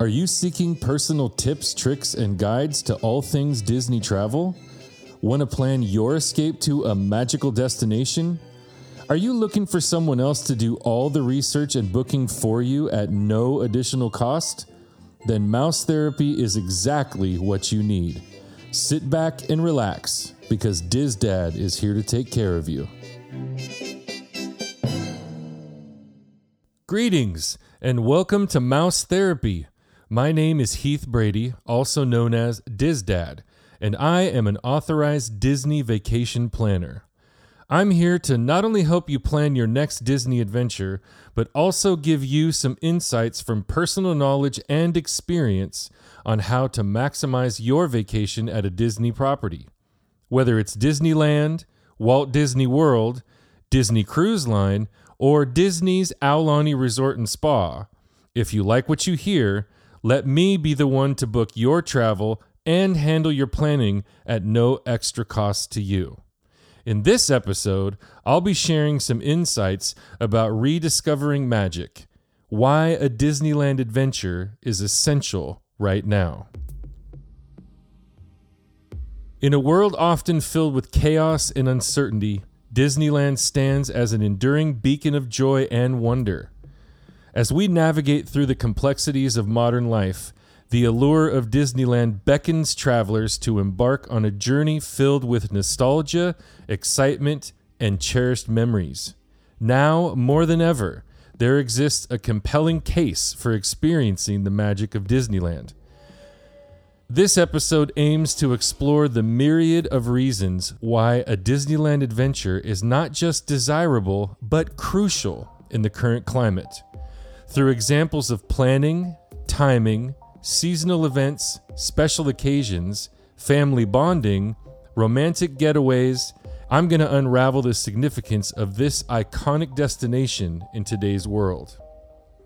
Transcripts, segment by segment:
Are you seeking personal tips, tricks, and guides to all things Disney travel? Want to plan your escape to a magical destination? Are you looking for someone else to do all the research and booking for you at no additional cost? Then Mouse Therapy is exactly what you need. Sit back and relax because Diz Dad is here to take care of you. Greetings and welcome to Mouse Therapy. My name is Heath Brady, also known as Diz Dad, and I am an authorized Disney vacation planner. I'm here to not only help you plan your next Disney adventure, but also give you some insights from personal knowledge and experience on how to maximize your vacation at a Disney property. Whether it's Disneyland, Walt Disney World, Disney Cruise Line, or Disney's Aulani Resort and Spa, if you like what you hear, let me be the one to book your travel and handle your planning at no extra cost to you. In this episode, I'll be sharing some insights about rediscovering magic, why a Disneyland adventure is essential right now. In a world often filled with chaos and uncertainty, Disneyland stands as an enduring beacon of joy and wonder. As we navigate through the complexities of modern life, the allure of Disneyland beckons travelers to embark on a journey filled with nostalgia, excitement, and cherished memories. Now, more than ever, there exists a compelling case for experiencing the magic of Disneyland. This episode aims to explore the myriad of reasons why a Disneyland adventure is not just desirable, but crucial in the current climate. Through examples of planning, timing, seasonal events, special occasions, family bonding, romantic getaways, I'm going to unravel the significance of this iconic destination in today's world.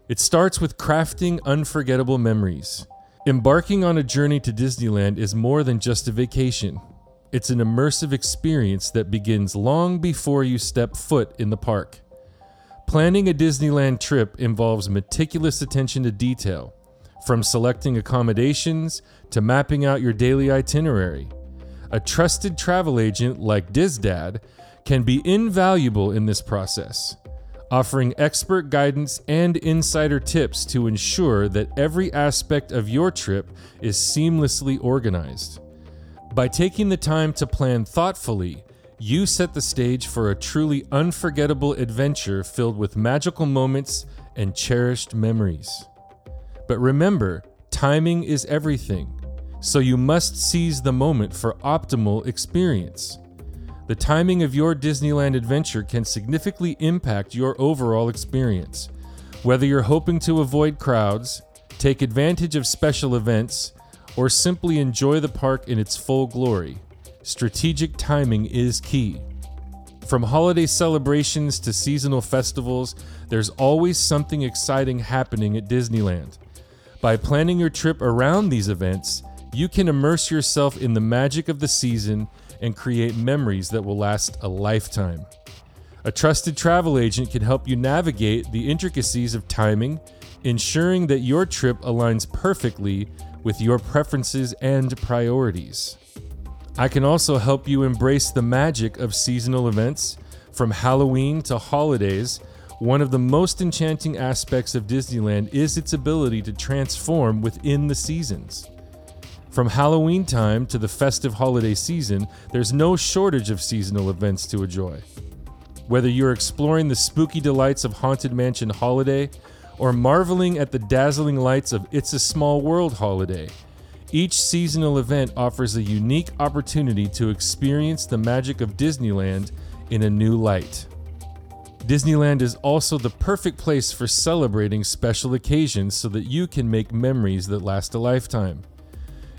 It starts with crafting unforgettable memories. Embarking on a journey to Disneyland is more than just a vacation. It's an immersive experience that begins long before you step foot in the park. Planning a Disneyland trip involves meticulous attention to detail from selecting accommodations to mapping out your daily itinerary. A trusted travel agent like DizDad can be invaluable in this process, offering expert guidance and insider tips to ensure that every aspect of your trip is seamlessly organized. By taking the time to plan thoughtfully, you set the stage for a truly unforgettable adventure filled with magical moments and cherished memories. But remember, timing is everything, so you must seize the moment for optimal experience. The timing of your Disneyland adventure can significantly impact your overall experience. Whether you're hoping to avoid crowds, take advantage of special events, or simply enjoy the park in its full glory, strategic timing is key. From holiday celebrations to seasonal festivals, there's always something exciting happening at Disneyland. By planning your trip around these events, you can immerse yourself in the magic of the season and create memories that will last a lifetime. A trusted travel agent can help you navigate the intricacies of timing, ensuring that your trip aligns perfectly with your preferences and priorities. I can also help you embrace the magic of seasonal events, from Halloween to holidays one of the most enchanting aspects of Disneyland is its ability to transform within the seasons. From Halloween time to the festive holiday season, there's no shortage of seasonal events to enjoy. Whether you're exploring the spooky delights of Haunted Mansion Holiday or marveling at the dazzling lights of It's a Small World Holiday, each seasonal event offers a unique opportunity to experience the magic of Disneyland in a new light. Disneyland is also the perfect place for celebrating special occasions so that you can make memories that last a lifetime.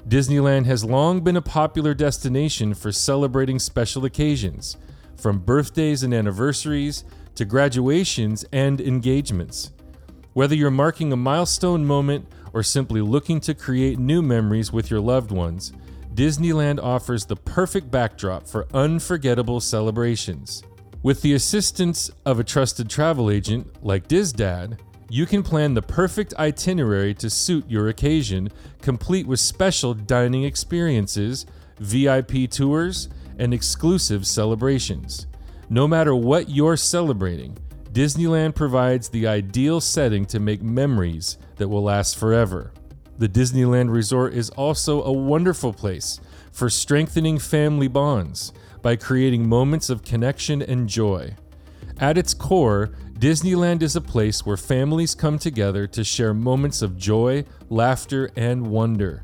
Disneyland has long been a popular destination for celebrating special occasions, from birthdays and anniversaries to graduations and engagements. Whether you're marking a milestone moment or simply looking to create new memories with your loved ones, Disneyland offers the perfect backdrop for unforgettable celebrations. With the assistance of a trusted travel agent like DizDad, You can plan the perfect itinerary to suit your occasion, complete with special dining experiences, VIP tours, and exclusive celebrations. No matter what you're celebrating, Disneyland provides the ideal setting to make memories that will last forever. The Disneyland Resort is also a wonderful place for strengthening family bonds by creating moments of connection and joy. At its core, Disneyland is a place where families come together to share moments of joy, laughter, and wonder.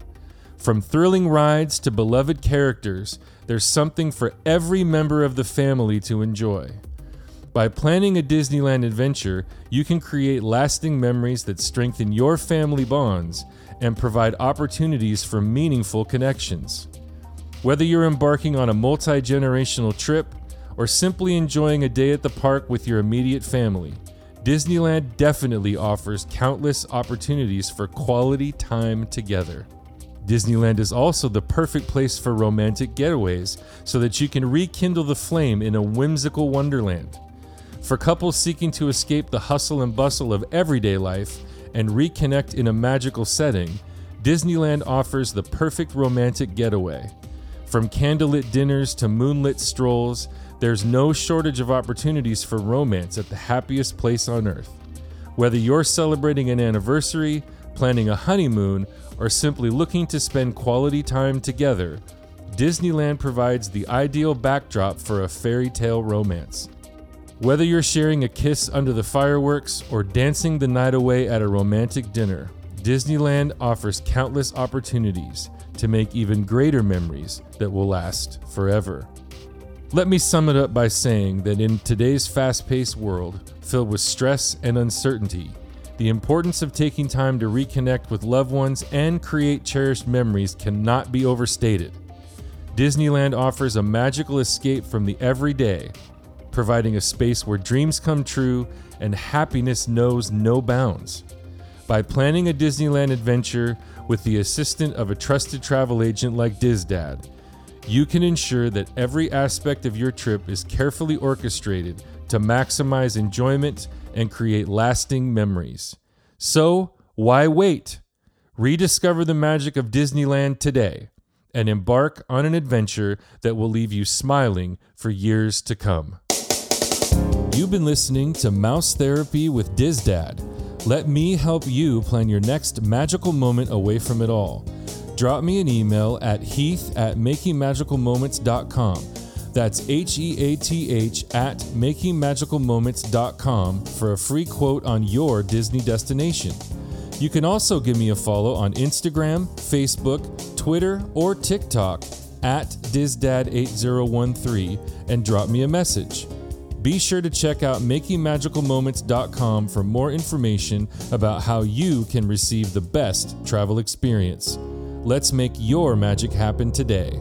From thrilling rides to beloved characters, there's something for every member of the family to enjoy. By planning a Disneyland adventure, you can create lasting memories that strengthen your family bonds and provide opportunities for meaningful connections. Whether you're embarking on a multi generational trip or simply enjoying a day at the park with your immediate family, Disneyland definitely offers countless opportunities for quality time together. Disneyland is also the perfect place for romantic getaways so that you can rekindle the flame in a whimsical wonderland. For couples seeking to escape the hustle and bustle of everyday life and reconnect in a magical setting, Disneyland offers the perfect romantic getaway. From candlelit dinners to moonlit strolls, there's no shortage of opportunities for romance at the happiest place on earth. Whether you're celebrating an anniversary, planning a honeymoon, or simply looking to spend quality time together, Disneyland provides the ideal backdrop for a fairy tale romance. Whether you're sharing a kiss under the fireworks or dancing the night away at a romantic dinner, Disneyland offers countless opportunities to make even greater memories that will last forever. Let me sum it up by saying that in today's fast paced world, filled with stress and uncertainty, the importance of taking time to reconnect with loved ones and create cherished memories cannot be overstated. Disneyland offers a magical escape from the everyday, providing a space where dreams come true and happiness knows no bounds. By planning a Disneyland adventure with the assistance of a trusted travel agent like DizDad, you can ensure that every aspect of your trip is carefully orchestrated to maximize enjoyment and create lasting memories. So, why wait? Rediscover the magic of Disneyland today and embark on an adventure that will leave you smiling for years to come. You've been listening to Mouse Therapy with DizDad. Let me help you plan your next magical moment away from it all. Drop me an email at heath at makingmagicalmoments.com that's H E A T H at makingmagicalmoments.com for a free quote on your Disney destination. You can also give me a follow on Instagram, Facebook, Twitter, or TikTok at DizDad8013 and drop me a message. Be sure to check out makingmagicalmoments.com for more information about how you can receive the best travel experience. Let's make your magic happen today.